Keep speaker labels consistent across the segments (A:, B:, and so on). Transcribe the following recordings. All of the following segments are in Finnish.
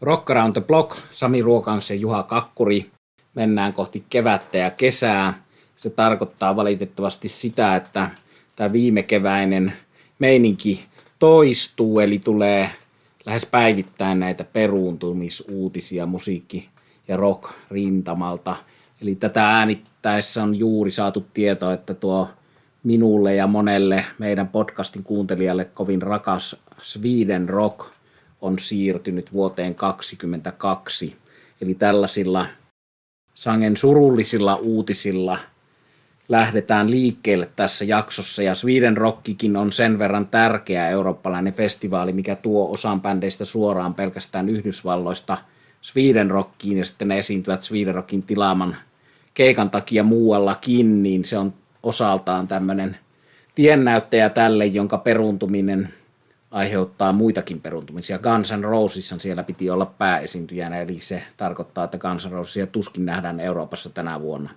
A: Rock Around the Block, Sami Ruokans ja Juha Kakkuri. Mennään kohti kevättä ja kesää. Se tarkoittaa valitettavasti sitä, että tämä viime keväinen meininki toistuu, eli tulee lähes päivittäin näitä peruuntumisuutisia musiikki- ja rock-rintamalta. Eli tätä äänittäessä on juuri saatu tietoa, että tuo minulle ja monelle meidän podcastin kuuntelijalle kovin rakas Sweden Rock on siirtynyt vuoteen 2022. Eli tällaisilla sangen surullisilla uutisilla lähdetään liikkeelle tässä jaksossa. Ja Sweden Rockikin on sen verran tärkeä eurooppalainen festivaali, mikä tuo osan bändeistä suoraan pelkästään Yhdysvalloista Sweden Rockiin ja sitten ne esiintyvät Sweden Rockin tilaaman keikan takia muuallakin, niin se on osaltaan tämmöinen tiennäyttäjä tälle, jonka peruntuminen aiheuttaa muitakin peruntumisia. Guns N' Roses siellä piti olla pääesiintyjänä, eli se tarkoittaa, että Guns N' Rosesia tuskin nähdään Euroopassa tänä vuonna.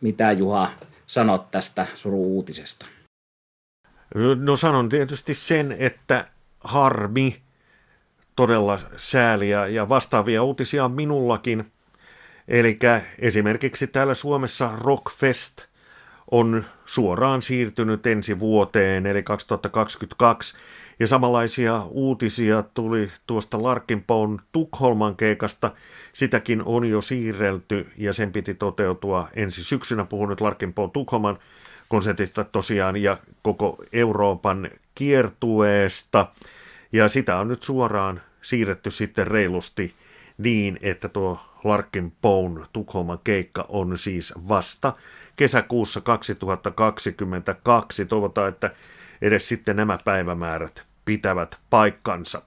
A: Mitä Juha sanot tästä suru-uutisesta?
B: No sanon tietysti sen, että harmi, todella sääliä ja vastaavia uutisia minullakin. Eli esimerkiksi täällä Suomessa Rockfest – on suoraan siirtynyt ensi vuoteen, eli 2022, ja samanlaisia uutisia tuli tuosta Larkinpoon Tukholman keikasta. Sitäkin on jo siirrelty ja sen piti toteutua ensi syksynä. Puhun nyt Larkinpoon Tukholman konsertista tosiaan ja koko Euroopan kiertueesta. Ja sitä on nyt suoraan siirretty sitten reilusti niin, että tuo Larkinpoon Tukholman keikka on siis vasta kesäkuussa 2022. Toivotaan, että edes sitten nämä päivämäärät pitävät paikkansa.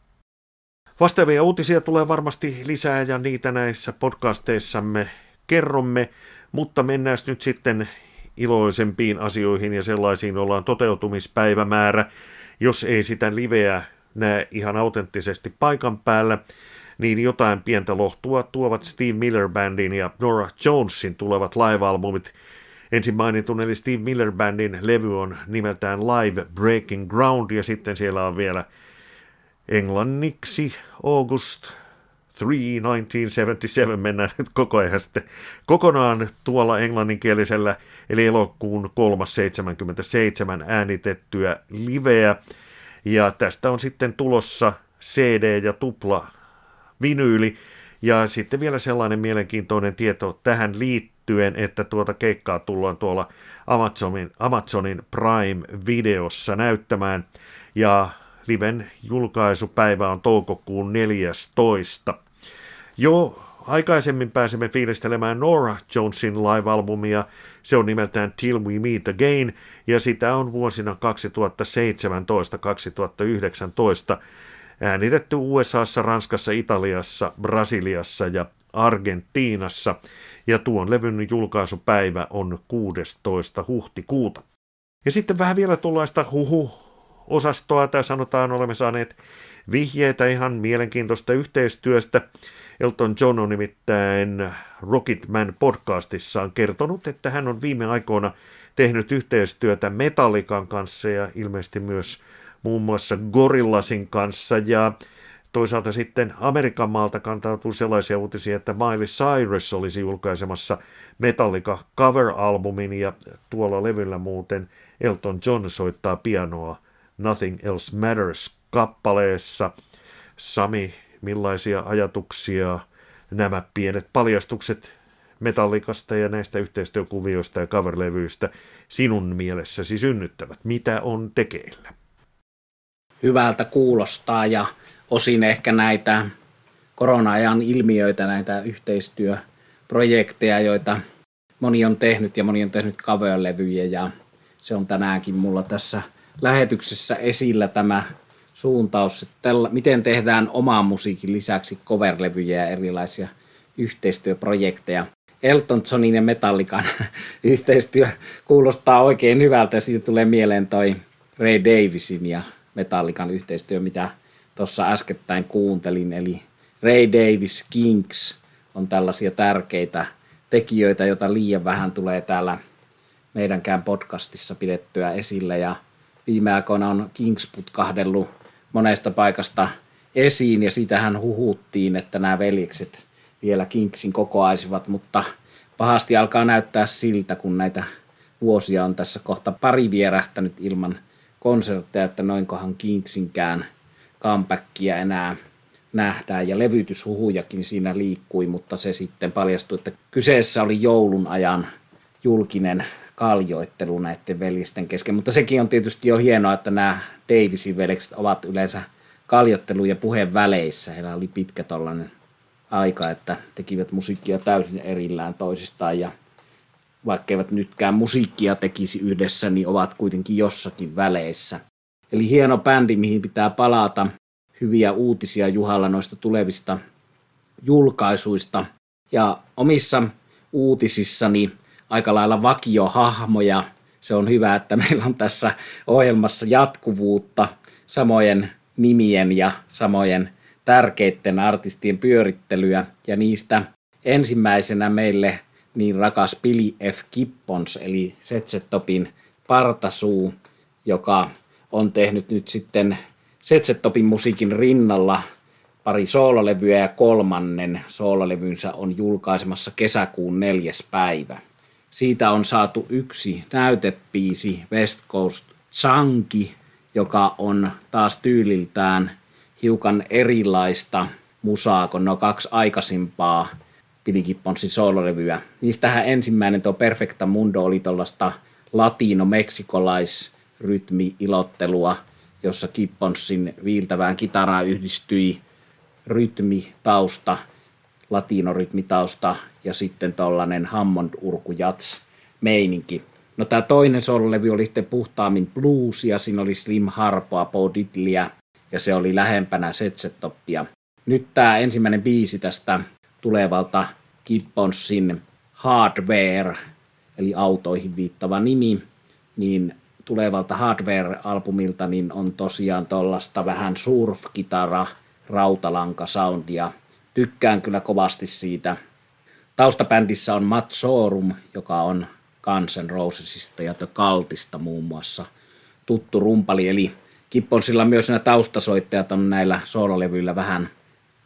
B: Vastaavia uutisia tulee varmasti lisää ja niitä näissä podcasteissamme kerromme, mutta mennään nyt sitten iloisempiin asioihin ja sellaisiin, ollaan toteutumispäivämäärä. Jos ei sitä liveä näe ihan autenttisesti paikan päällä, niin jotain pientä lohtua tuovat Steve Miller Bandin ja Nora Jonesin tulevat live-albumit Ensin mainitun eli Steve Miller Bandin levy on nimeltään Live Breaking Ground ja sitten siellä on vielä englanniksi August 3, 1977 mennään nyt koko ajan sitten kokonaan tuolla englanninkielisellä, eli elokuun 3.77 äänitettyä liveä. Ja tästä on sitten tulossa CD ja tupla vinyyli. Ja sitten vielä sellainen mielenkiintoinen tieto tähän liittyen liittyen, että tuota keikkaa tullaan tuolla Amazonin, Amazonin Prime-videossa näyttämään, ja liven julkaisupäivä on toukokuun 14. Jo aikaisemmin pääsemme fiilistelemään Nora Jonesin live-albumia, se on nimeltään Till We Meet Again, ja sitä on vuosina 2017-2019 äänitetty USAssa, Ranskassa, Italiassa, Brasiliassa ja Argentiinassa ja tuon levyn julkaisupäivä on 16. huhtikuuta. Ja sitten vähän vielä tuollaista huhu-osastoa, tai sanotaan olemme saaneet vihjeitä ihan mielenkiintoista yhteistyöstä. Elton John on nimittäin Rocketman podcastissaan kertonut, että hän on viime aikoina tehnyt yhteistyötä Metallikan kanssa ja ilmeisesti myös muun muassa Gorillasin kanssa ja Toisaalta sitten Amerikan maalta kantautuu sellaisia uutisia, että Miley Cyrus olisi julkaisemassa Metallica cover-albumin ja tuolla levyllä muuten Elton John soittaa pianoa Nothing Else Matters kappaleessa. Sami, millaisia ajatuksia nämä pienet paljastukset Metallikasta ja näistä yhteistyökuvioista ja coverlevyistä sinun mielessäsi synnyttävät? Mitä on tekeillä?
A: Hyvältä kuulostaa ja osin ehkä näitä korona-ajan ilmiöitä, näitä yhteistyöprojekteja, joita moni on tehnyt ja moni on tehnyt cover-levyjä ja se on tänäänkin mulla tässä lähetyksessä esillä tämä suuntaus, että miten tehdään oman musiikin lisäksi coverlevyjä ja erilaisia yhteistyöprojekteja. Elton Johnin ja Metallican yhteistyö kuulostaa oikein hyvältä ja siitä tulee mieleen toi Ray Davisin ja Metallican yhteistyö, mitä tuossa äskettäin kuuntelin, eli Ray Davis Kings on tällaisia tärkeitä tekijöitä, joita liian vähän tulee täällä meidänkään podcastissa pidettyä esille ja viime aikoina on Kings putkahdellut monesta paikasta esiin ja sitähän huhuttiin, että nämä veljekset vielä Kinksin kokoaisivat, mutta pahasti alkaa näyttää siltä, kun näitä vuosia on tässä kohta pari vierähtänyt ilman konsertteja, että noinkohan Kingsinkään comebackia enää nähdään ja levytyshuhujakin siinä liikkui, mutta se sitten paljastui, että kyseessä oli joulun ajan julkinen kaljoittelu näiden veljesten kesken, mutta sekin on tietysti jo hienoa, että nämä Davisin veljekset ovat yleensä kaljottelu- ja puheen väleissä. Heillä oli pitkä tollainen aika, että tekivät musiikkia täysin erillään toisistaan ja vaikka eivät nytkään musiikkia tekisi yhdessä, niin ovat kuitenkin jossakin väleissä. Eli hieno bändi, mihin pitää palata. Hyviä uutisia Juhalla noista tulevista julkaisuista. Ja omissa uutisissani aika lailla vakiohahmoja. Se on hyvä, että meillä on tässä ohjelmassa jatkuvuutta samojen nimien ja samojen tärkeiden artistien pyörittelyä. Ja niistä ensimmäisenä meille niin rakas Billy F. Gibbons, eli Setsetopin partasuu, joka on tehnyt nyt sitten Setsetopin musiikin rinnalla pari soololevyä ja kolmannen soololevynsä on julkaisemassa kesäkuun neljäs päivä. Siitä on saatu yksi näytepiisi West Coast Chunky, joka on taas tyyliltään hiukan erilaista musaa kuin no kaksi aikaisempaa Billy Gibbonsin soololevyä. Niistähän ensimmäinen tuo Perfecta Mundo oli tuollaista latino-meksikolaisrytmi-ilottelua, jossa Gibbonsin viiltävään kitaraan yhdistyi rytmitausta, latinorytmitausta ja sitten tuollainen Hammond Urku Jats meininki. No tämä toinen soololevy oli sitten puhtaammin bluesia, siinä oli Slim Harpoa, Bo Diddleya ja se oli lähempänä Setsetoppia. Nyt tämä ensimmäinen biisi tästä tulevalta Gibbonsin Hardware, eli autoihin viittava nimi, niin tulevalta Hardware-albumilta niin on tosiaan tuollaista vähän surf-kitara, rautalanka-soundia. Tykkään kyllä kovasti siitä. Taustabändissä on Matt Sorum, joka on Guns N' Rosesista ja The Cultista muun muassa tuttu rumpali. Eli Gibbonsilla myös nämä taustasoittajat on näillä soololevyillä vähän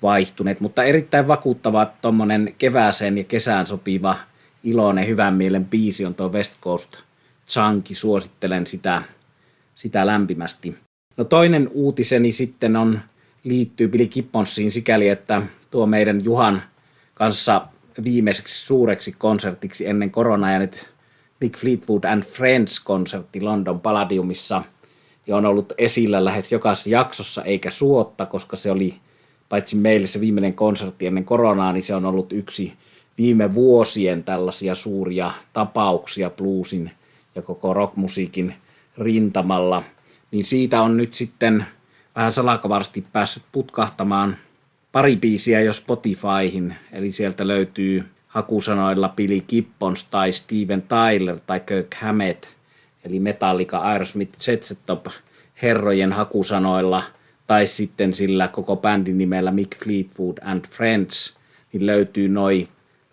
A: vaihtuneet, mutta erittäin vakuuttava tuommoinen kevääseen ja kesään sopiva iloinen hyvän mielen biisi on tuo West Coast Chunky, suosittelen sitä, sitä lämpimästi. No toinen uutiseni sitten on, liittyy Billy Gibbonsiin sikäli, että tuo meidän Juhan kanssa viimeiseksi suureksi konsertiksi ennen koronaa ja nyt Big Fleetwood and Friends-konsertti London Palladiumissa ja on ollut esillä lähes jokaisessa jaksossa eikä suotta, koska se oli paitsi meille se viimeinen konsertti ennen koronaa, niin se on ollut yksi viime vuosien tällaisia suuria tapauksia bluesin ja koko rockmusiikin rintamalla. Niin siitä on nyt sitten vähän salakavarsti päässyt putkahtamaan pari biisiä jo Spotifyhin, eli sieltä löytyy hakusanoilla Billy Gibbons tai Steven Tyler tai Kirk Hammett, eli Metallica, Aerosmith, Top herrojen hakusanoilla – tai sitten sillä koko bändin nimellä Mick Fleetwood and Friends, niin löytyy noin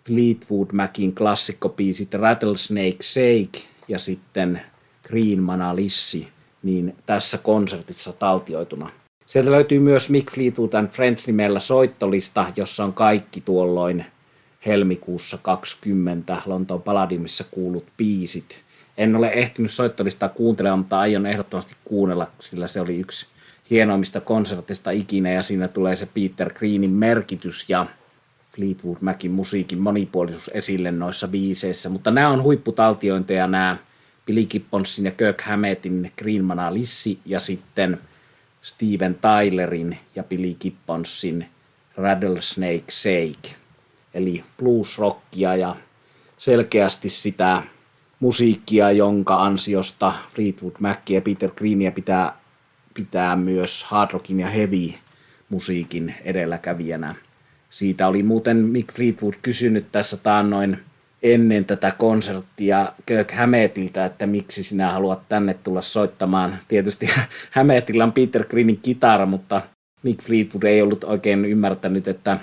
A: Fleetwood Macin klassikkopiisit Rattlesnake Shake ja sitten Green Manalissi, niin tässä konsertissa taltioituna. Sieltä löytyy myös Mick Fleetwood and Friends nimellä soittolista, jossa on kaikki tuolloin helmikuussa 20 Lontoon Paladimissa kuulut biisit. En ole ehtinyt soittolistaa kuuntelemaan, mutta aion ehdottomasti kuunnella, sillä se oli yksi hienoimmista konsertista ikinä ja siinä tulee se Peter Greenin merkitys ja Fleetwood Macin musiikin monipuolisuus esille noissa biiseissä, mutta nämä on huipputaltiointeja nämä Billy Gibbonsin ja Kirk Hammettin Green Lissi ja sitten Steven Tylerin ja Billy Gibbonsin Rattlesnake Shake, eli blues-rockia ja selkeästi sitä musiikkia, jonka ansiosta Fleetwood Mac ja Peter Greenia pitää pitää myös hard rockin ja heavy musiikin edelläkävijänä. Siitä oli muuten Mick Fleetwood kysynyt tässä taannoin ennen tätä konserttia Kirk Hammettiltä, että miksi sinä haluat tänne tulla soittamaan. Tietysti Hammettillä on Peter Greenin kitara, mutta Mick Fleetwood ei ollut oikein ymmärtänyt, että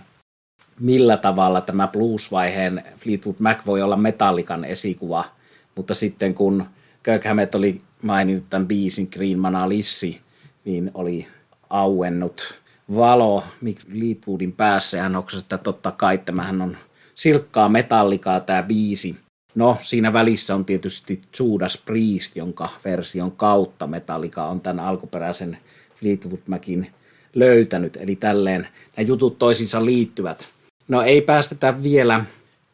A: millä tavalla tämä blues-vaiheen Fleetwood Mac voi olla metallikan esikuva. Mutta sitten kun Kirk Hammett oli maininnut tämän biisin Green Lissi, niin oli auennut valo Mick Fleetwoodin päässä ja hän että totta kai tämähän on silkkaa metallikaa tämä biisi. No, siinä välissä on tietysti Judas Priest, jonka version kautta Metallica on tämän alkuperäisen Fleetwood Macin löytänyt. Eli tälleen nämä jutut toisiinsa liittyvät. No ei päästetä vielä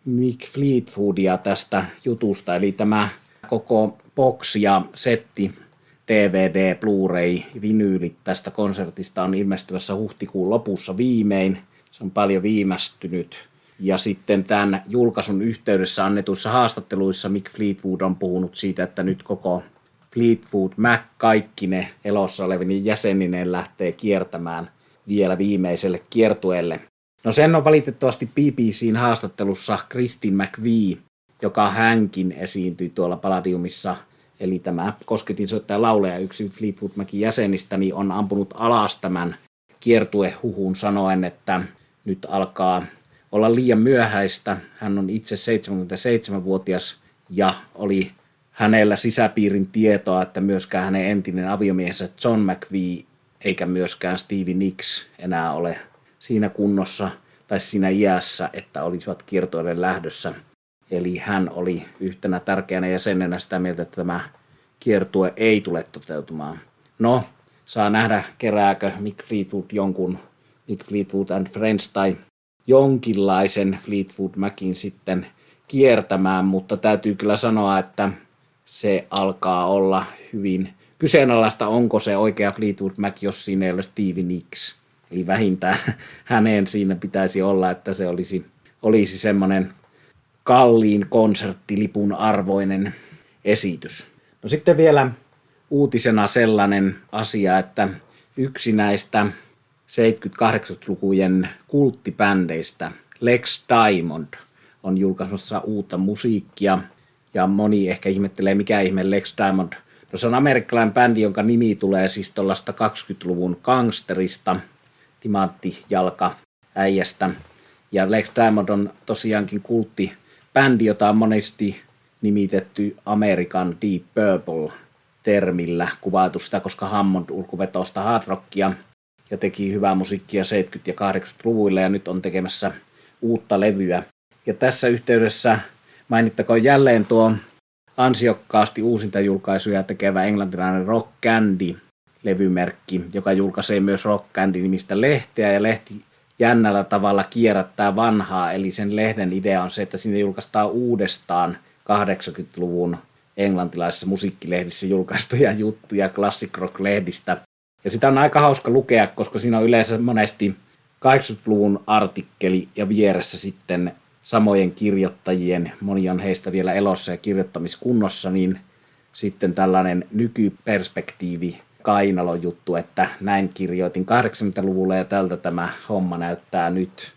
A: Mick Fleetwoodia tästä jutusta, eli tämä koko box ja setti, DVD, Blu-ray, vinyylit tästä konsertista on ilmestyvässä huhtikuun lopussa viimein. Se on paljon viimästynyt. Ja sitten tämän julkaisun yhteydessä annetuissa haastatteluissa Mick Fleetwood on puhunut siitä, että nyt koko Fleetwood Mac kaikki ne elossa olevien jäseninen lähtee kiertämään vielä viimeiselle kiertueelle. No sen on valitettavasti BBCn haastattelussa Kristin McVie, joka hänkin esiintyi tuolla Palladiumissa, eli tämä kosketinsoittaja lauleja yksi Fleetwood Macin jäsenistä, niin on ampunut alas tämän kiertuehuhun sanoen, että nyt alkaa olla liian myöhäistä. Hän on itse 77-vuotias ja oli hänellä sisäpiirin tietoa, että myöskään hänen entinen aviomiehensä John McVie eikä myöskään Stevie Nicks enää ole siinä kunnossa tai siinä iässä, että olisivat kiertoille lähdössä. Eli hän oli yhtenä tärkeänä jäsenenä sitä mieltä, että tämä kiertue ei tule toteutumaan. No, saa nähdä, kerääkö Mick Fleetwood jonkun Mick Fleetwood and Friends tai jonkinlaisen Fleetwood Macin sitten kiertämään, mutta täytyy kyllä sanoa, että se alkaa olla hyvin kyseenalaista, onko se oikea Fleetwood Mac, jos siinä ei ole Stevie Nicks. Eli vähintään hänen siinä pitäisi olla, että se olisi, olisi semmoinen kalliin konserttilipun arvoinen esitys. No sitten vielä uutisena sellainen asia, että yksi näistä 78-lukujen kulttibändeistä, Lex Diamond, on julkaisemassa uutta musiikkia. Ja moni ehkä ihmettelee, mikä ihme Lex Diamond. No se on amerikkalainen bändi, jonka nimi tulee siis tuollaista 20-luvun gangsterista, timanttijalka äijästä. Ja Lex Diamond on tosiaankin kultti bändi, jota on monesti nimitetty American Deep Purple termillä kuvaatu sitä, koska Hammond ulkuvetosta hard rockia ja teki hyvää musiikkia 70- ja 80-luvuilla ja nyt on tekemässä uutta levyä. Ja tässä yhteydessä mainittakoon jälleen tuo ansiokkaasti uusinta julkaisuja tekevä englantilainen Rock Candy levymerkki, joka julkaisee myös Rock Candy nimistä lehteä ja lehti jännällä tavalla kierrättää vanhaa, eli sen lehden idea on se, että sinne julkaistaan uudestaan 80-luvun englantilaisissa musiikkilehdissä julkaistuja juttuja Classic Rock-lehdistä. Ja sitä on aika hauska lukea, koska siinä on yleensä monesti 80-luvun artikkeli ja vieressä sitten samojen kirjoittajien, moni on heistä vielä elossa ja kirjoittamiskunnossa, niin sitten tällainen nykyperspektiivi kainalojuttu, että näin kirjoitin 80-luvulla ja tältä tämä homma näyttää nyt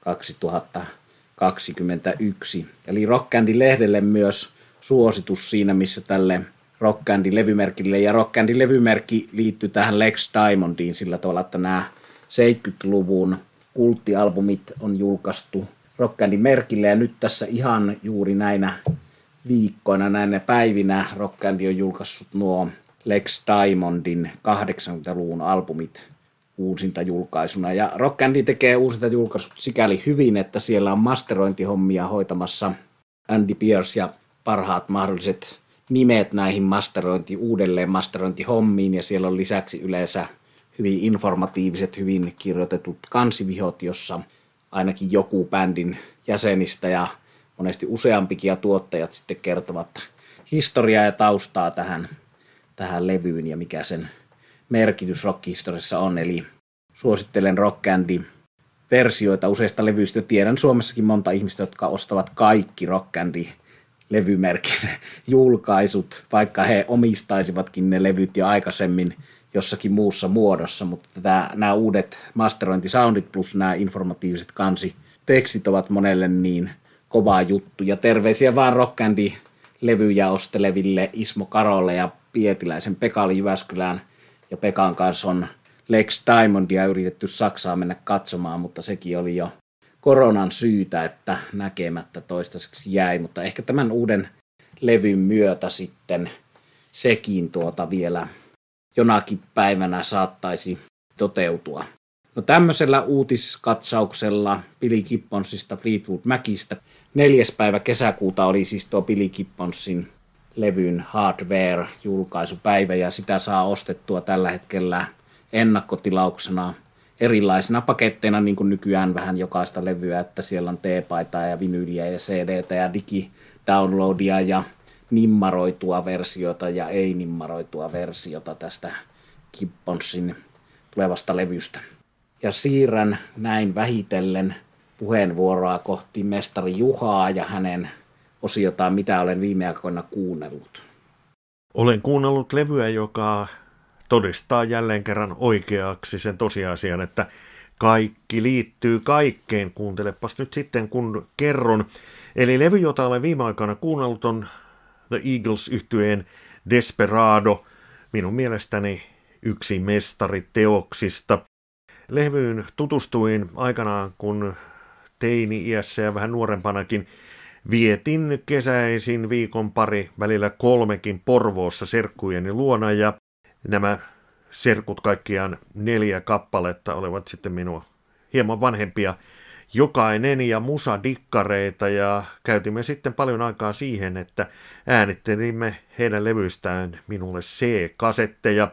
A: 2021. Eli Rock lehdelle myös suositus siinä, missä tälle Rock levymerkille ja Rock levymerkki liittyy tähän Lex Diamondiin sillä tavalla, että nämä 70-luvun kulttialbumit on julkaistu Rock merkille ja nyt tässä ihan juuri näinä viikkoina, näinä päivinä Rock on julkaissut nuo Lex Diamondin 80-luvun albumit uusinta julkaisuna. Ja Rock Andy tekee uusinta julkaisut sikäli hyvin, että siellä on masterointihommia hoitamassa Andy Pierce ja parhaat mahdolliset nimet näihin masterointi, uudelleen masterointihommiin ja siellä on lisäksi yleensä hyvin informatiiviset, hyvin kirjoitetut kansivihot, jossa ainakin joku bändin jäsenistä ja monesti useampikin ja tuottajat sitten kertovat historiaa ja taustaa tähän tähän levyyn ja mikä sen merkitys rockhistoriassa on. Eli suosittelen Rock Candy versioita useista levyistä. Tiedän Suomessakin monta ihmistä, jotka ostavat kaikki Rock Candy levymerkin julkaisut, vaikka he omistaisivatkin ne levyt jo aikaisemmin jossakin muussa muodossa, mutta tämä, nämä uudet masterointisoundit plus nämä informatiiviset kansi tekstit ovat monelle niin kovaa juttu. Ja terveisiä vaan Rock Candy levyjä osteleville Ismo Karolle ja Pietiläisen Pekka oli Jyväskylään ja Pekan kanssa on Lex Diamondia yritetty Saksaan mennä katsomaan, mutta sekin oli jo koronan syytä, että näkemättä toistaiseksi jäi, mutta ehkä tämän uuden levyn myötä sitten sekin tuota vielä jonakin päivänä saattaisi toteutua. No tämmöisellä uutiskatsauksella Billy Gibbonsista Fleetwood Macista. Neljäs päivä kesäkuuta oli siis tuo Billy Gibbonsin levyn Hardware-julkaisupäivä ja sitä saa ostettua tällä hetkellä ennakkotilauksena erilaisina paketteina, niin kuin nykyään vähän jokaista levyä, että siellä on T-paitaa ja vinyyliä ja CDtä ja digidownloadia ja nimmaroitua versiota ja ei-nimmaroitua versiota tästä Gibbonsin tulevasta levystä. Ja siirrän näin vähitellen puheenvuoroa kohti mestari Juhaa ja hänen osiotaan, mitä olen viime aikoina kuunnellut.
B: Olen kuunnellut levyä, joka todistaa jälleen kerran oikeaksi sen tosiasian, että kaikki liittyy kaikkeen. Kuuntelepas nyt sitten, kun kerron. Eli levy, jota olen viime aikoina kuunnellut, on The eagles yhtyeen Desperado, minun mielestäni yksi mestariteoksista. Levyyn tutustuin aikanaan, kun teini-iässä ja vähän nuorempanakin vietin kesäisin viikon pari, välillä kolmekin Porvoossa serkkujeni luona ja nämä serkut kaikkiaan neljä kappaletta olivat sitten minua hieman vanhempia jokainen ja musadikkareita ja käytimme sitten paljon aikaa siihen, että äänittelimme heidän levyistään minulle C-kasetteja.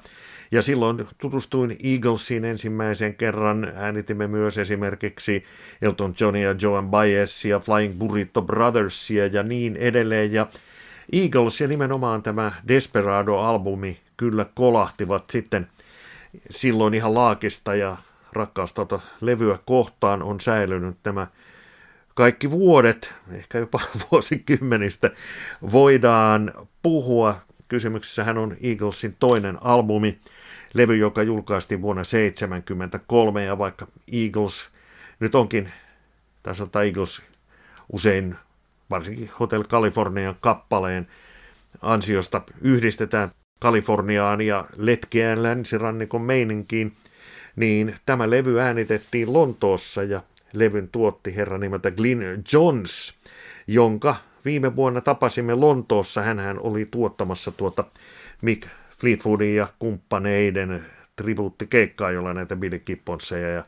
B: Ja silloin tutustuin Eaglesin ensimmäisen kerran. Äänitimme myös esimerkiksi Elton Johnia, Joan Baezia, Flying Burrito Brothersia ja niin edelleen. Ja Eagles ja nimenomaan tämä Desperado-albumi kyllä kolahtivat sitten silloin ihan laakista ja rakkaus tuota levyä kohtaan on säilynyt nämä kaikki vuodet, ehkä jopa vuosikymmenistä, voidaan puhua. Kysymyksessähän on Eaglesin toinen albumi, levy, joka julkaistiin vuonna 1973, ja vaikka Eagles nyt onkin, tai sanotaan Eagles usein, varsinkin Hotel Californian kappaleen ansiosta yhdistetään Kaliforniaan ja letkeään länsirannikon meininkiin, niin tämä levy äänitettiin Lontoossa ja levyn tuotti herra nimeltä Glyn Johns, jonka viime vuonna tapasimme Lontoossa. Hänhän oli tuottamassa tuota Mick Fleetwoodin ja kumppaneiden tribuuttikeikkaa, jolla näitä Billy Gibbonseja ja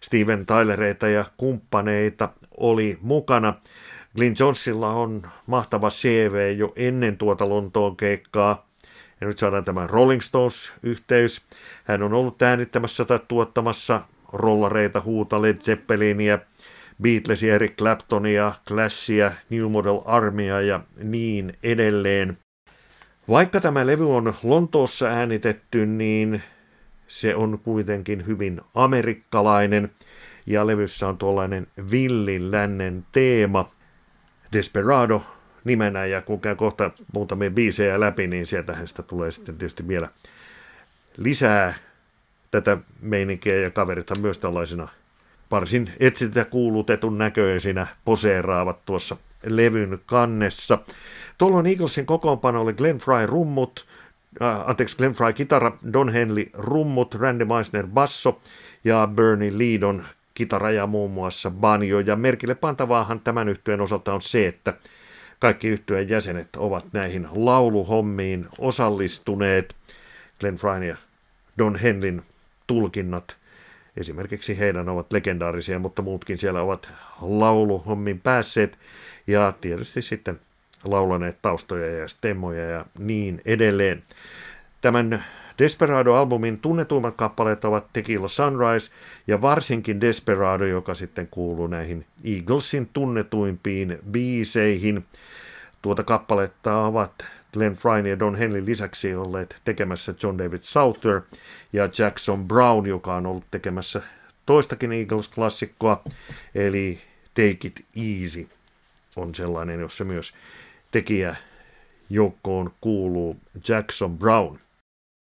B: Steven Tylereita ja kumppaneita oli mukana. Glyn Johnsilla on mahtava CV jo ennen tuota Lontoon keikkaa. Ja nyt saadaan tämä Rolling Stones-yhteys. Hän on ollut äänittämässä tai tuottamassa rollareita, huuta, Led Zeppelinia, Beatlesia, Eric Claptonia, Clashia, New Model Armia ja niin edelleen. Vaikka tämä levy on Lontoossa äänitetty, niin se on kuitenkin hyvin amerikkalainen ja levyssä on tuollainen villin lännen teema. Desperado nimenä ja kun käy kohta muutamia biisejä läpi, niin sieltähän sitä tulee sitten tietysti vielä lisää tätä meininkiä ja kaverithan myös tällaisina varsin etsitä kuulutetun näköisinä poseeraavat tuossa levyn kannessa. Tuolloin Eaglesin kokoonpano oli Glenn Fry rummut, äh, anteeksi Glenn Fry kitara, Don Henley rummut, Randy Meisner basso ja Bernie Leadon kitara ja muun muassa banjo. Ja merkille pantavaahan tämän yhtyeen osalta on se, että kaikki yhtyeen jäsenet ovat näihin lauluhommiin osallistuneet. Glenn Fryn ja Don Henlin tulkinnat esimerkiksi heidän ovat legendaarisia, mutta muutkin siellä ovat lauluhommin päässeet ja tietysti sitten laulaneet taustoja ja stemmoja ja niin edelleen. Tämän Desperado-albumin tunnetuimmat kappaleet ovat Tequila Sunrise ja varsinkin Desperado, joka sitten kuuluu näihin Eaglesin tunnetuimpiin biiseihin. Tuota kappaletta ovat Glenn Fryn ja Don Henley lisäksi olleet tekemässä John David Souther ja Jackson Brown, joka on ollut tekemässä toistakin Eagles-klassikkoa, eli Take It Easy on sellainen, jossa myös tekijä joukkoon kuuluu Jackson Brown.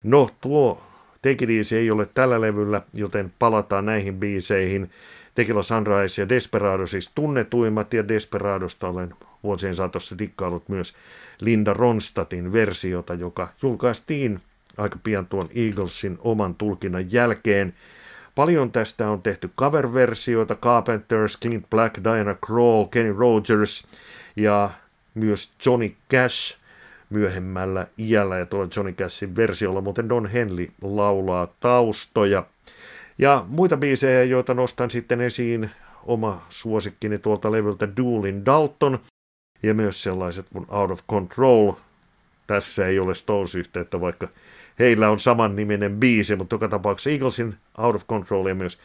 B: No, tuo Take It Easy ei ole tällä levyllä, joten palataan näihin biiseihin. Tequila Sunrise ja Desperado siis tunnetuimmat, ja Desperadosta olen vuosien saatossa dikkailut myös Linda Ronstadtin versiota, joka julkaistiin aika pian tuon Eaglesin oman tulkinnan jälkeen. Paljon tästä on tehty cover-versioita, Carpenters, Clint Black, Diana Krall, Kenny Rogers ja myös Johnny Cash myöhemmällä iällä ja tuolla Johnny Cashin versiolla muuten Don Henley laulaa taustoja. Ja muita biisejä, joita nostan sitten esiin, oma suosikkini tuolta levyltä Doolin Dalton, ja myös sellaiset kuin Out of Control. Tässä ei ole Stones-yhteyttä, vaikka heillä on saman niminen biisi, mutta joka tapauksessa Eaglesin Out of Control ja myös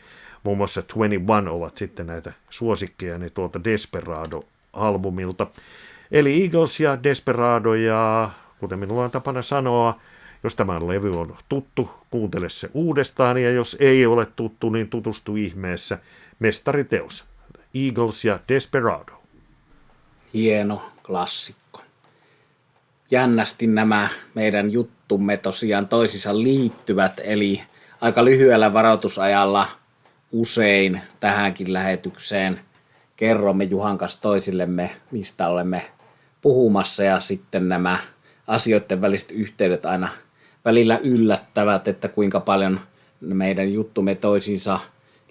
B: muun muassa 21 ovat sitten näitä suosikkeja niin tuolta Desperado-albumilta. Eli Eagles ja Desperado ja kuten minulla on tapana sanoa, jos tämä levy on tuttu, kuuntele se uudestaan ja jos ei ole tuttu, niin tutustu ihmeessä mestariteos. Eagles ja Desperado.
A: Hieno klassikko. Jännästi nämä meidän juttumme tosiaan toisissa liittyvät, eli aika lyhyellä varoitusajalla usein tähänkin lähetykseen kerromme Juhan kanssa toisillemme, mistä olemme puhumassa ja sitten nämä asioiden väliset yhteydet aina välillä yllättävät, että kuinka paljon meidän juttumme toisiinsa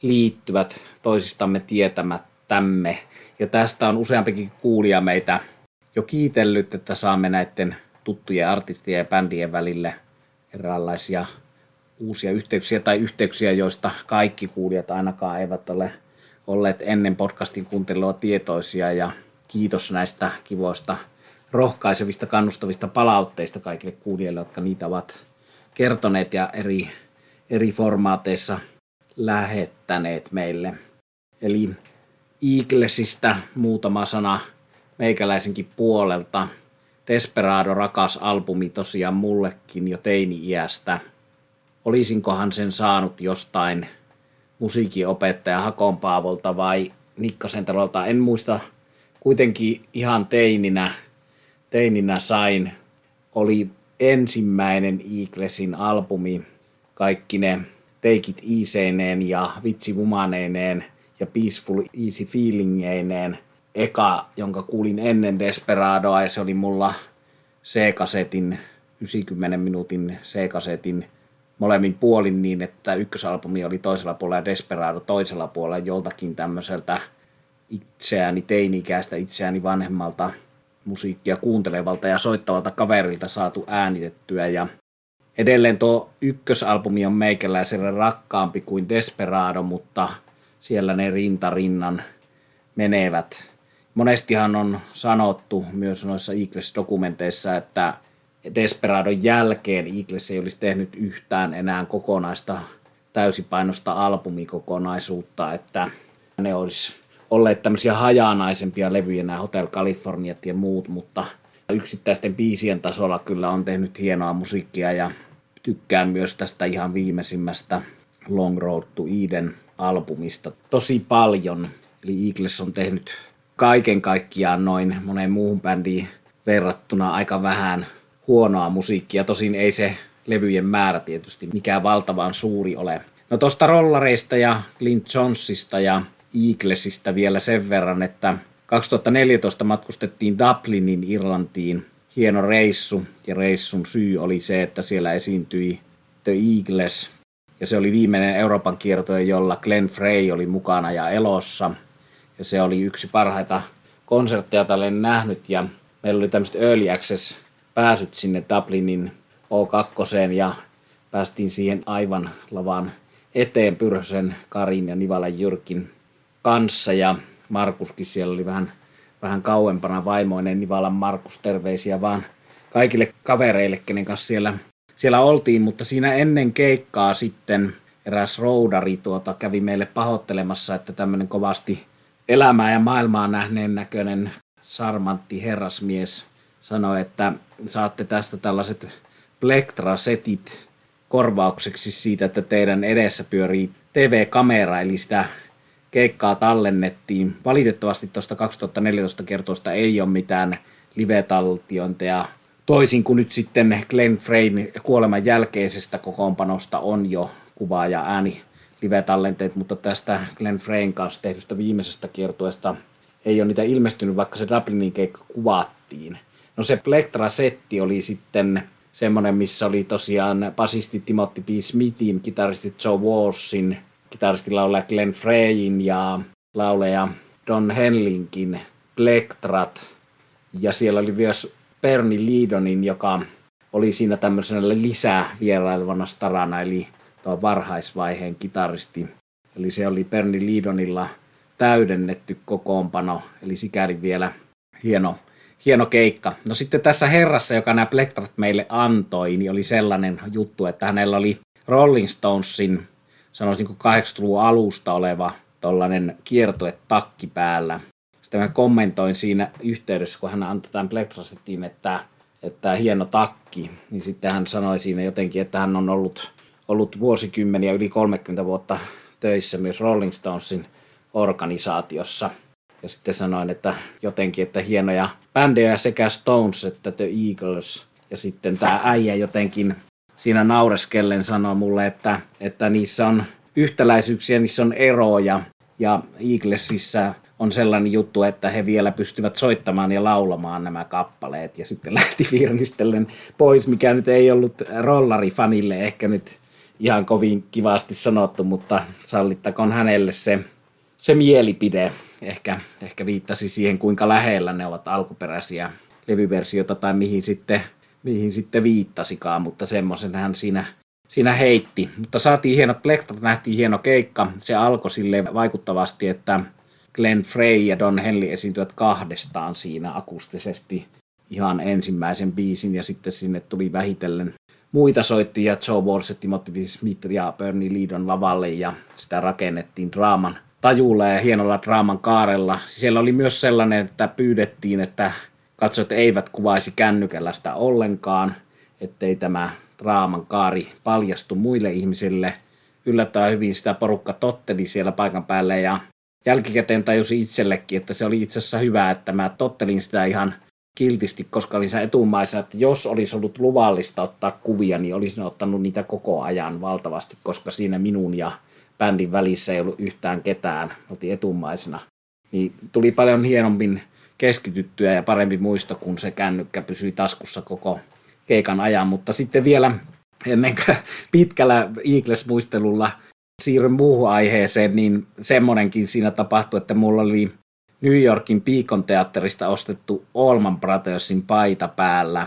A: liittyvät toisistamme tietämättämme. Ja tästä on useampikin kuulija meitä jo kiitellyt, että saamme näiden tuttujen artistien ja bändien välille eräänlaisia uusia yhteyksiä tai yhteyksiä, joista kaikki kuulijat ainakaan eivät ole olleet ennen podcastin kuuntelua tietoisia ja kiitos näistä kivoista rohkaisevista, kannustavista palautteista kaikille kuulijoille, jotka niitä ovat kertoneet ja eri, eri formaateissa lähettäneet meille. Eli Eaglesistä muutama sana meikäläisenkin puolelta. Desperado rakas albumi tosiaan mullekin jo teini-iästä. Olisinkohan sen saanut jostain musiikinopettaja Hakon Paavolta vai Nikkasen talolta, en muista. Kuitenkin ihan teininä, teininä sain. Oli ensimmäinen Eaglesin albumi, kaikki ne Take It Easyneen ja Vitsi Vumaneineen ja Peaceful Easy Feelingeineen. Eka, jonka kuulin ennen Desperadoa ja se oli mulla C-kasetin, 90 minuutin C-kasetin molemmin puolin niin, että ykkösalbumi oli toisella puolella ja Desperado toisella puolella joltakin tämmöiseltä itseäni teini-ikäistä, itseäni vanhemmalta musiikkia kuuntelevalta ja soittavalta kaverilta saatu äänitettyä. Ja edelleen tuo ykkösalbumi on meikäläiselle rakkaampi kuin Desperado, mutta siellä ne rintarinnan menevät. Monestihan on sanottu myös noissa Eagles-dokumenteissa, että Desperadon jälkeen Eagles ei olisi tehnyt yhtään enää kokonaista täysipainosta albumikokonaisuutta, että ne olisi olleet tämmöisiä hajanaisempia levyjä, nämä Hotel Californiat ja muut, mutta yksittäisten biisien tasolla kyllä on tehnyt hienoa musiikkia ja tykkään myös tästä ihan viimeisimmästä Long Road to Eden albumista tosi paljon. Eli Eagles on tehnyt kaiken kaikkiaan noin moneen muuhun bändiin verrattuna aika vähän huonoa musiikkia. Tosin ei se levyjen määrä tietysti mikään valtavan suuri ole. No tosta rollareista ja Clint Jonesista ja Eaglesista vielä sen verran, että 2014 matkustettiin Dublinin Irlantiin. Hieno reissu ja reissun syy oli se, että siellä esiintyi The Eagles. Ja se oli viimeinen Euroopan kiertoja, jolla Glenn Frey oli mukana ja elossa. Ja se oli yksi parhaita konsertteja, jota olen nähnyt. Ja meillä oli tämmöiset early access pääsyt sinne Dublinin O2 ja päästiin siihen aivan lavan eteen Pyrhösen, Karin ja Nivalan Jyrkin kanssa ja Markuskin siellä oli vähän, vähän kauempana vaimoinen Nivalan Markus, terveisiä vaan kaikille kavereille, kenen kanssa siellä, siellä oltiin, mutta siinä ennen keikkaa sitten eräs roudari tuota, kävi meille pahoittelemassa, että tämmöinen kovasti elämää ja maailmaa nähneen näköinen sarmantti herrasmies sanoi, että saatte tästä tällaiset Plektra-setit korvaukseksi siitä, että teidän edessä pyörii TV-kamera, eli sitä keikkaa tallennettiin. Valitettavasti tuosta 2014 kertoista ei ole mitään live-taltiointeja. Toisin kuin nyt sitten Glenn Freyn kuoleman jälkeisestä kokoonpanosta on jo kuva ja ääni live-tallenteet, mutta tästä Glenn Freyn kanssa tehdystä viimeisestä kiertueesta ei ole niitä ilmestynyt, vaikka se Dublinin keikka kuvattiin. No se Plektra-setti oli sitten semmoinen, missä oli tosiaan basisti Timothy P. Smithin, kitaristi Joe Walshin, kitaristi laulaja Glenn Freyin ja lauleja Don Henlinkin Plektrat. Ja siellä oli myös Bernie Lidonin, joka oli siinä tämmöisenä lisää vierailevana starana, eli tuo varhaisvaiheen kitaristi. Eli se oli Bernie Lidonilla täydennetty kokoonpano, eli sikäli vielä hieno, hieno keikka. No sitten tässä herrassa, joka nämä plektrat meille antoi, niin oli sellainen juttu, että hänellä oli Rolling Stonesin, sanoisin 80-luvun alusta oleva tollainen kiertue takki päällä. Sitten mä kommentoin siinä yhteydessä, kun hän antoi tämän plektrasettiin, että, että hieno takki, niin sitten hän sanoi siinä jotenkin, että hän on ollut, ollut vuosikymmeniä, yli 30 vuotta töissä myös Rolling Stonesin organisaatiossa. Ja sitten sanoin, että jotenkin, että hienoja bändejä sekä Stones että The Eagles. Ja sitten tämä äijä jotenkin siinä naureskellen sanoi mulle, että, että niissä on yhtäläisyyksiä, niissä on eroja. Ja Eaglesissa on sellainen juttu, että he vielä pystyvät soittamaan ja laulamaan nämä kappaleet. Ja sitten lähti virnistellen pois, mikä nyt ei ollut rollarifanille ehkä nyt ihan kovin kivasti sanottu, mutta sallittakoon hänelle se, se mielipide. Ehkä, ehkä viittasi siihen, kuinka lähellä ne ovat alkuperäisiä levyversioita tai mihin sitten, mihin sitten viittasikaan, mutta semmoisen hän siinä, siinä heitti. Mutta saatiin hienot plektrat, nähtiin hieno keikka. Se alkoi sille vaikuttavasti, että Glenn Frey ja Don Henley esiintyvät kahdestaan siinä akustisesti ihan ensimmäisen biisin ja sitten sinne tuli vähitellen muita soittajia, Joe Walsh, Timothy Smith ja Bernie Lidon lavalle ja sitä rakennettiin draaman tajulla ja hienolla draaman kaarella. Siellä oli myös sellainen, että pyydettiin, että katsojat eivät kuvaisi kännykällä sitä ollenkaan, ettei tämä draaman kaari paljastu muille ihmisille. Yllättävän hyvin sitä porukka totteli siellä paikan päällä ja jälkikäteen tajusi itsellekin, että se oli itse asiassa hyvä, että mä tottelin sitä ihan kiltisti, koska olin etumaissa, että jos olisi ollut luvallista ottaa kuvia, niin olisin ottanut niitä koko ajan valtavasti, koska siinä minun ja bändin välissä ei ollut yhtään ketään, oltiin etumaisena. Niin tuli paljon hienommin keskityttyä ja parempi muisto, kun se kännykkä pysyi taskussa koko keikan ajan. Mutta sitten vielä ennen kuin pitkällä Eagles-muistelulla siirryn muuhun aiheeseen, niin semmonenkin siinä tapahtui, että mulla oli New Yorkin Beacon teatterista ostettu Allman Brothersin paita päällä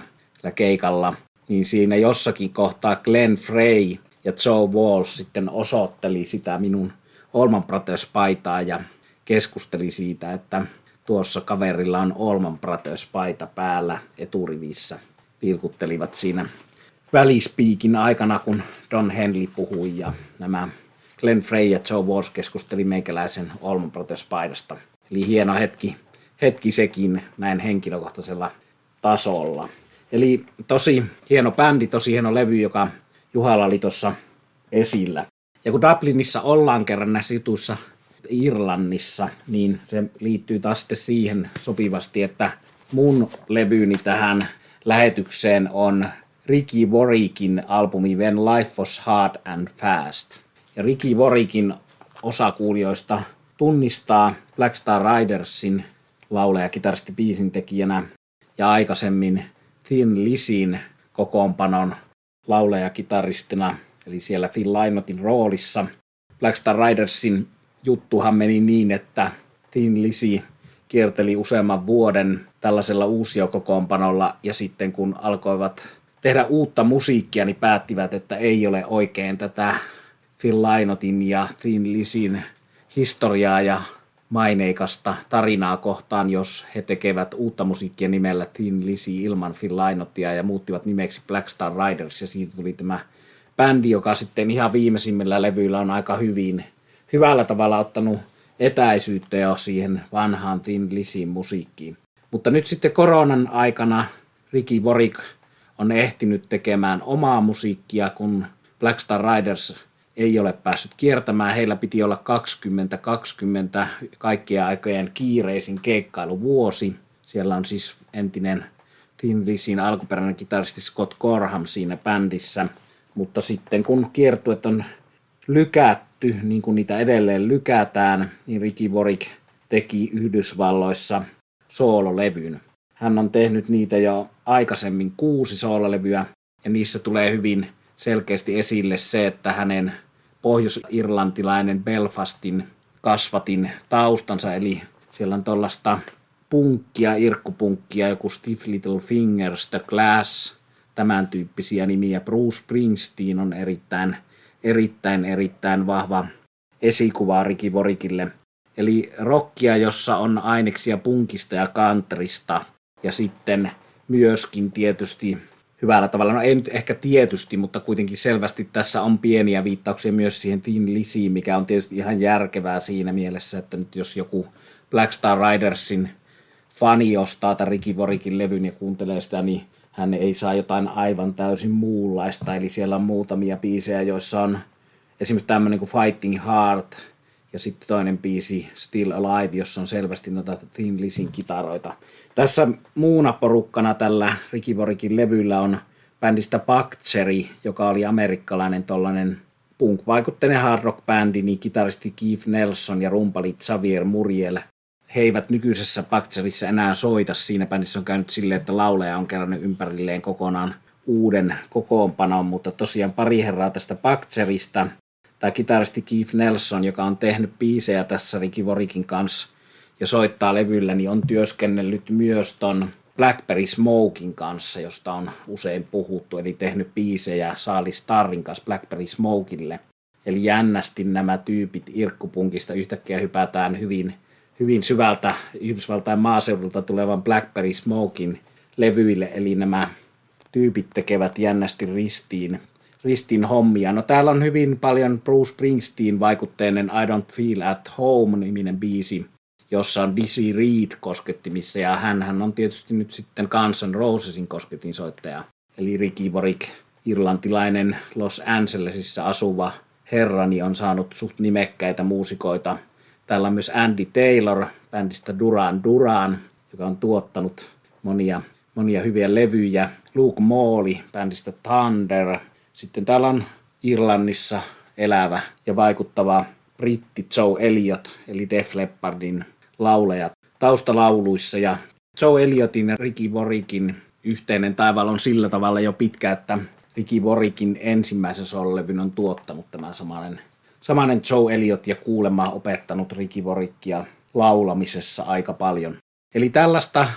A: keikalla, niin siinä jossakin kohtaa Glenn Frey ja Joe Walsh sitten osoitteli sitä minun Allman Brothers paitaa ja keskusteli siitä, että tuossa kaverilla on Allman Brothers paita päällä eturivissä. Vilkuttelivat siinä välispiikin aikana, kun Don Henley puhui ja nämä Glenn Frey ja Joe Walsh keskusteli meikäläisen Allman Brothers paidasta. Eli hieno hetki, hetki sekin näin henkilökohtaisella tasolla. Eli tosi hieno bändi, tosi hieno levy, joka Juhalla oli tuossa esillä. Ja kun Dublinissa ollaan kerran näissä jutuissa Irlannissa, niin se liittyy taas sitten siihen sopivasti, että mun levyni tähän lähetykseen on Ricky Warwickin albumi When Life Was Hard and Fast. Ricky Warwickin osakuulijoista tunnistaa Black Star Ridersin lauleja kitaristi biisin tekijänä ja aikaisemmin Thin Lisin kokoonpanon lauleja kitaristina, eli siellä Phil Lynottin roolissa. Black Star Ridersin juttuhan meni niin, että Thin Lisi kierteli useamman vuoden tällaisella uusiokokoonpanolla ja sitten kun alkoivat tehdä uutta musiikkia, niin päättivät, että ei ole oikein tätä Phil Lynottin ja Thin Lisin historiaa ja maineikasta tarinaa kohtaan, jos he tekevät uutta musiikkia nimellä Thin Lizzy ilman Phil Lynottia ja muuttivat nimeksi Black Star Riders ja siitä tuli tämä bändi, joka sitten ihan viimeisimmillä levyillä on aika hyvin, hyvällä tavalla ottanut etäisyyttä jo siihen vanhaan Thin Lizzyn musiikkiin. Mutta nyt sitten koronan aikana Ricky Warwick on ehtinyt tekemään omaa musiikkia, kun Black Star Riders ei ole päässyt kiertämään. Heillä piti olla 2020 kaikkia aikojen kiireisin keikkailuvuosi. Siellä on siis entinen Thin Lizzyn alkuperäinen kitaristi Scott Gorham siinä bändissä. Mutta sitten kun kiertuet on lykätty, niin kuin niitä edelleen lykätään, niin Ricky Warwick teki Yhdysvalloissa soololevyn. Hän on tehnyt niitä jo aikaisemmin kuusi soololevyä, ja niissä tulee hyvin selkeästi esille se, että hänen pohjois-irlantilainen Belfastin kasvatin taustansa, eli siellä on tuollaista punkkia, irkkupunkkia, joku Stiff Little Fingers, The Glass, tämän tyyppisiä nimiä. Bruce Springsteen on erittäin erittäin erittäin vahva esikuva Ricky Borikille. Eli rockia, jossa on aineksia punkista ja kantrista ja sitten myöskin tietysti hyvällä tavalla. No ei nyt ehkä tietysti, mutta kuitenkin selvästi tässä on pieniä viittauksia myös siihen Teen Lisiin, mikä on tietysti ihan järkevää siinä mielessä, että nyt jos joku Black Star Ridersin fani ostaa tämän Ricky Vorikin levyn ja kuuntelee sitä, niin hän ei saa jotain aivan täysin muunlaista. Eli siellä on muutamia biisejä, joissa on esimerkiksi tämmöinen kuin Fighting Heart ja sitten toinen biisi Still Alive, jossa on selvästi noita Thin Lisin kitaroita. Tässä muuna porukkana tällä Ricky Vorikin levyllä on bändistä Bacteri, joka oli amerikkalainen tollainen punk-vaikutteinen hard rock bändi, niin kitaristi Keith Nelson ja rumpali Xavier Muriel. He eivät nykyisessä Bacterissa enää soita. Siinä bändissä on käynyt silleen, että lauleja on kerännyt ympärilleen kokonaan uuden kokoonpanon, mutta tosiaan pari herraa tästä Bacterista. Tämä kitaristi Keith Nelson, joka on tehnyt biisejä tässä Ricky Vorikin kanssa ja soittaa levyllä, niin on työskennellyt myös ton Blackberry Smokin kanssa, josta on usein puhuttu, eli tehnyt biisejä Saali Starrin kanssa Blackberry Smokille. Eli jännästi nämä tyypit irkkupunkista yhtäkkiä hypätään hyvin, hyvin syvältä Yhdysvaltain maaseudulta tulevan Blackberry Smokin levyille, eli nämä tyypit tekevät jännästi ristiin, ristiin hommia. No täällä on hyvin paljon Bruce Springsteen vaikutteinen I Don't Feel at Home-niminen biisi, jossa on Dizzy Reed koskettimissa, ja hän, on tietysti nyt sitten Guns N' Rosesin kosketinsoittaja. Eli Ricky Boric, irlantilainen Los Angelesissa asuva herrani, on saanut suht nimekkäitä muusikoita. Täällä on myös Andy Taylor bändistä Duran Duran, joka on tuottanut monia, monia hyviä levyjä. Luke Morley bändistä Thunder. Sitten täällä on Irlannissa elävä ja vaikuttava britti Joe Elliot, eli Def Leppardin laulajat taustalauluissa ja Joe Elliotin ja Ricky Vorikin yhteinen taivaal on sillä tavalla jo pitkä, että Ricky Vorikin ensimmäisen sollevyn on tuottanut tämä samainen, samainen Joe Elliot ja kuulemma opettanut Ricky Vorikia laulamisessa aika paljon. Eli tällaista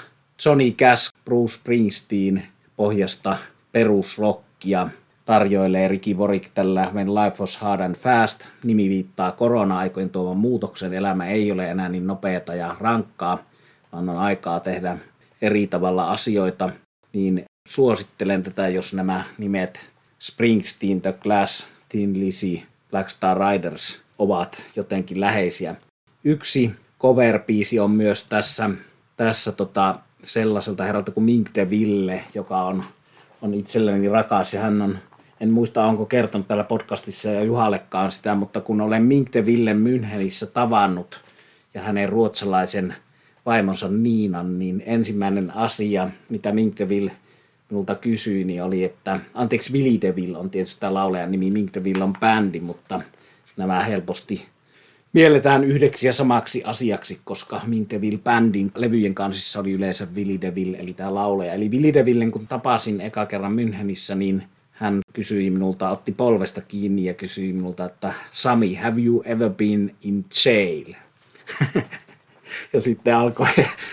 A: Johnny Cash, Bruce Springsteen pohjasta perusrockia tarjoilee Ricky Vorik tällä When Life Was Hard and Fast. Nimi viittaa korona-aikojen tuovan muutoksen. Elämä ei ole enää niin nopeata ja rankkaa, vaan on aikaa tehdä eri tavalla asioita. Niin suosittelen tätä, jos nämä nimet Springsteen, The Clash, Tin Lizzy, Black Star Riders ovat jotenkin läheisiä. Yksi cover on myös tässä, tässä tota, sellaiselta herralta kuin Mink DeVille, joka on, on itselleni rakas ja hän on en muista onko kertonut täällä podcastissa ja Juhallekaan sitä, mutta kun olen Mink de Villen Münchenissä tavannut ja hänen ruotsalaisen vaimonsa Niinan, niin ensimmäinen asia, mitä Mink de Ville minulta kysyi, niin oli, että anteeksi, Willy Deville on tietysti tämä laulajan nimi, Mink de Ville on bändi, mutta nämä helposti mielletään yhdeksi ja samaksi asiaksi, koska Mink DeVille bändin levyjen kansissa oli yleensä Willy DeVille, eli tämä laulaja. Eli Willy DeVillen, kun tapasin eka kerran Münchenissä, niin hän kysyi minulta, otti polvesta kiinni ja kysyi minulta, että Sami, have you ever been in jail? ja sitten alkoi,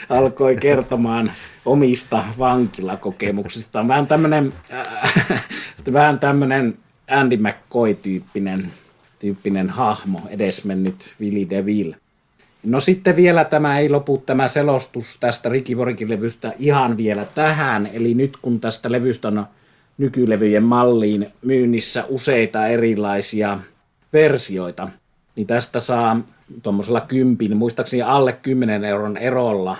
A: alkoi kertomaan omista vankilakokemuksistaan. Vähän tämmöinen, äh, vähän tämmöinen Andy McCoy-tyyppinen tyyppinen hahmo, edesmennyt Willy DeVille. No sitten vielä tämä ei lopu tämä selostus tästä Ricky Vorikin levystä ihan vielä tähän. Eli nyt kun tästä levystä on nykylevyjen malliin myynnissä useita erilaisia versioita, niin tästä saa tuommoisella kympin, muistaakseni alle 10 euron erolla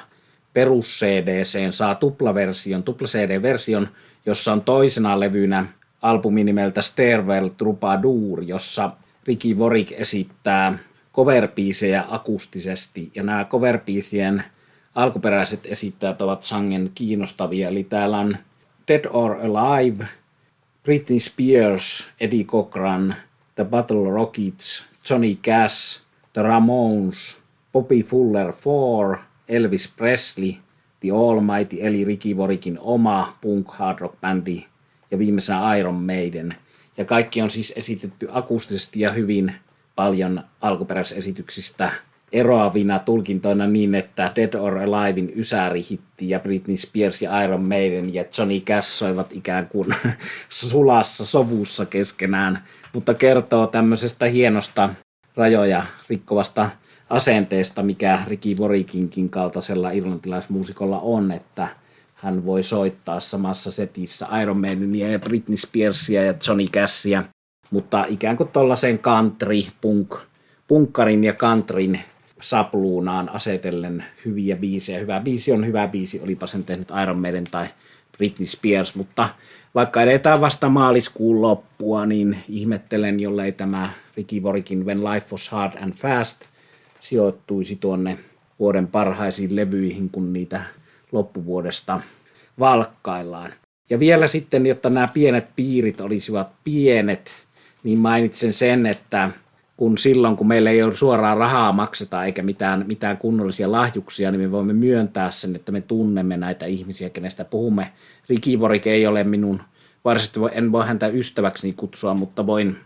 A: perus cd saa tuplaversion, tupla CD-version, jossa on toisena levynä albumi nimeltä Stairwell Troubadour, jossa Ricky Vorik esittää cover akustisesti, ja nämä cover alkuperäiset esittäjät ovat sangen kiinnostavia, eli täällä on Dead or Alive, Britney Spears, Eddie Cochran, The Battle Rockets, Johnny Cash, The Ramones, Bobby Fuller 4, Elvis Presley, The Almighty eli Ricky Vorikin oma punk hard rock bändi ja viimeisenä Iron Maiden. Ja kaikki on siis esitetty akustisesti ja hyvin paljon alkuperäisesityksistä eroavina tulkintoina niin, että Dead or Alivein Ysäri-hitti ja Britney Spears ja Iron Maiden ja Johnny Cash soivat ikään kuin sulassa sovussa keskenään, mutta kertoo tämmöisestä hienosta rajoja rikkovasta asenteesta, mikä Ricky Borikinkin kaltaisella irlantilaismuusikolla on, että hän voi soittaa samassa setissä Iron Maidenia ja Britney Spearsia ja Johnny Cashia, mutta ikään kuin tuollaisen country, punk, punkkarin ja countryn sapluunaan asetellen hyviä biisejä. Hyvä biisi on hyvä biisi, olipa sen tehnyt Iron Maiden tai Britney Spears, mutta vaikka edetään vasta maaliskuun loppua, niin ihmettelen, jollei tämä Ricky Vorikin When Life Was Hard and Fast sijoittuisi tuonne vuoden parhaisiin levyihin, kun niitä loppuvuodesta valkkaillaan. Ja vielä sitten, jotta nämä pienet piirit olisivat pienet, niin mainitsen sen, että kun silloin, kun meillä ei ole suoraa rahaa makseta eikä mitään, mitään kunnollisia lahjuksia, niin me voimme myöntää sen, että me tunnemme näitä ihmisiä, kenestä puhumme. Ricky Borik ei ole minun, varsinaisesti en voi häntä ystäväkseni kutsua, mutta voin,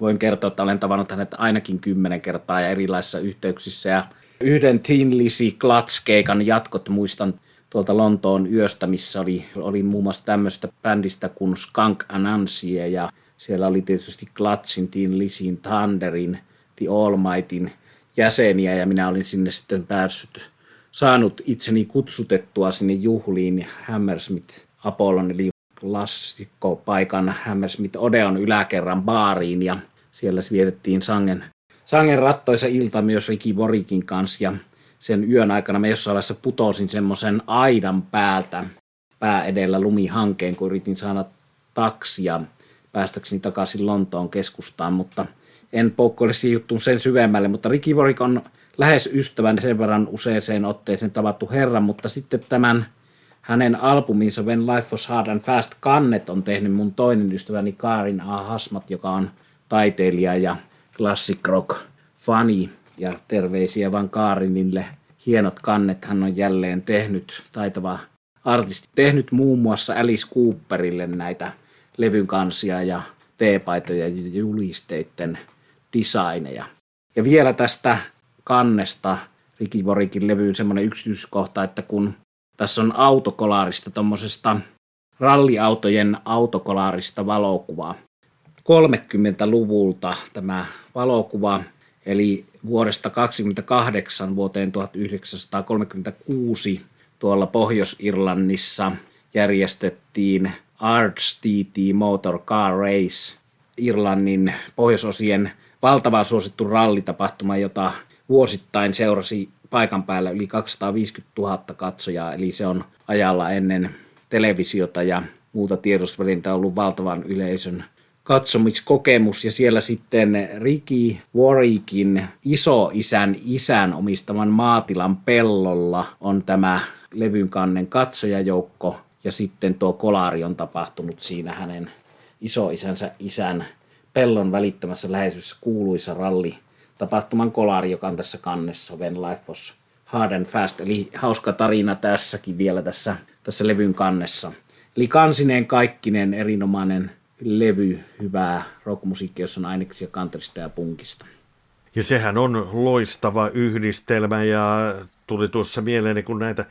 A: voin kertoa, että olen tavannut hänet ainakin kymmenen kertaa ja erilaisissa yhteyksissä. Ja yhden Teen Lizzy Clutch-keikan jatkot muistan tuolta Lontoon yöstä, missä oli, oli muun muassa tämmöistä bändistä kuin Skunk Anansie ja siellä oli tietysti Klatsin, Teen Lisin, Thunderin, The Almightyn jäseniä ja minä olin sinne sitten päässyt, saanut itseni kutsutettua sinne juhliin Hammersmith Apollon eli klassikkopaikan Hammersmith Odeon yläkerran baariin ja siellä vietettiin sangen, sangen rattoisa ilta myös Ricky Borikin kanssa ja sen yön aikana me jossain vaiheessa putosin semmoisen aidan päältä pää edellä lumihankeen, kun yritin saada taksia päästäkseni takaisin Lontoon keskustaan, mutta en poukkoile siihen juttuun sen syvemmälle, mutta Ricky Warwick on lähes ystävän sen verran useaseen otteeseen tavattu herra, mutta sitten tämän hänen albuminsa When Life Was Hard and Fast kannet on tehnyt mun toinen ystäväni Karin A. Hasmat, joka on taiteilija ja classic rock fani ja terveisiä vaan Kaarinille. Hienot kannet hän on jälleen tehnyt, taitava artisti, tehnyt muun muassa Alice Cooperille näitä levyn kansia ja teepaitoja ja julisteiden designeja. Ja vielä tästä kannesta Ricky Borikin levyyn semmoinen yksityiskohta, että kun tässä on autokolaarista, tuommoisesta ralliautojen autokolaarista valokuvaa. 30-luvulta tämä valokuva, eli vuodesta 28 vuoteen 1936 tuolla Pohjois-Irlannissa järjestettiin Arts TT Motor Car Race, Irlannin pohjoisosien valtavan suosittu rallitapahtuma, jota vuosittain seurasi paikan päällä yli 250 000 katsojaa, eli se on ajalla ennen televisiota ja muuta tiedotusvälintä ollut valtavan yleisön katsomiskokemus. Ja siellä sitten Ricky Warwickin iso-isän isän omistaman maatilan pellolla on tämä levyn kannen katsojajoukko ja sitten tuo kolari on tapahtunut siinä hänen isoisänsä isän pellon välittömässä läheisyydessä kuuluisa ralli tapahtuman kolari, joka on tässä kannessa When Life Was Hard and Fast. Eli hauska tarina tässäkin vielä tässä, tässä levyn kannessa. Eli kansineen kaikkinen erinomainen levy, hyvää rockmusiikkia, jossa on aineksia kantrista ja punkista.
B: Ja sehän on loistava yhdistelmä ja tuli tuossa mieleeni, kun näitä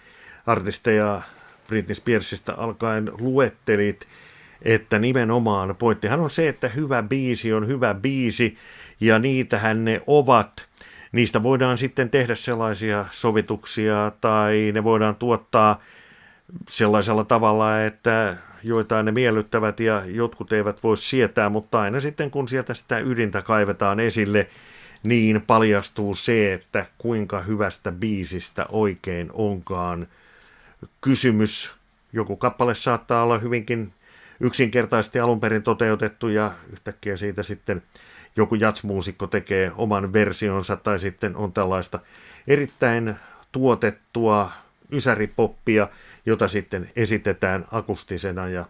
B: artisteja Britney Spearsista alkaen luettelit, että nimenomaan pointtihan on se, että hyvä biisi on hyvä biisi ja niitähän ne ovat. Niistä voidaan sitten tehdä sellaisia sovituksia tai ne voidaan tuottaa sellaisella tavalla, että joitain ne miellyttävät ja jotkut eivät voi sietää, mutta aina sitten kun sieltä sitä ydintä kaivetaan esille, niin paljastuu se, että kuinka hyvästä biisistä oikein onkaan kysymys. Joku kappale saattaa olla hyvinkin yksinkertaisesti alun perin toteutettu ja yhtäkkiä siitä sitten joku jatsmuusikko tekee oman versionsa tai sitten on tällaista erittäin tuotettua ysäripoppia, jota sitten esitetään akustisena ja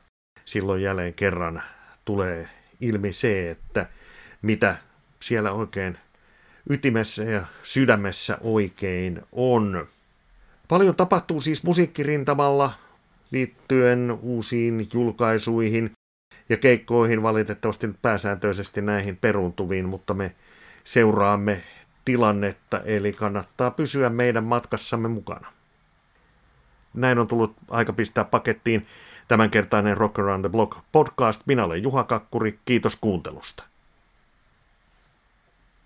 B: silloin jälleen kerran tulee ilmi se, että mitä siellä oikein ytimessä ja sydämessä oikein on. Paljon tapahtuu siis musiikkirintamalla liittyen uusiin julkaisuihin ja keikkoihin valitettavasti pääsääntöisesti näihin peruntuviin, mutta me seuraamme tilannetta, eli kannattaa pysyä meidän matkassamme mukana. Näin on tullut aika pistää pakettiin tämänkertainen Rock Around the Block podcast. Minä olen Juha Kakkuri, kiitos kuuntelusta.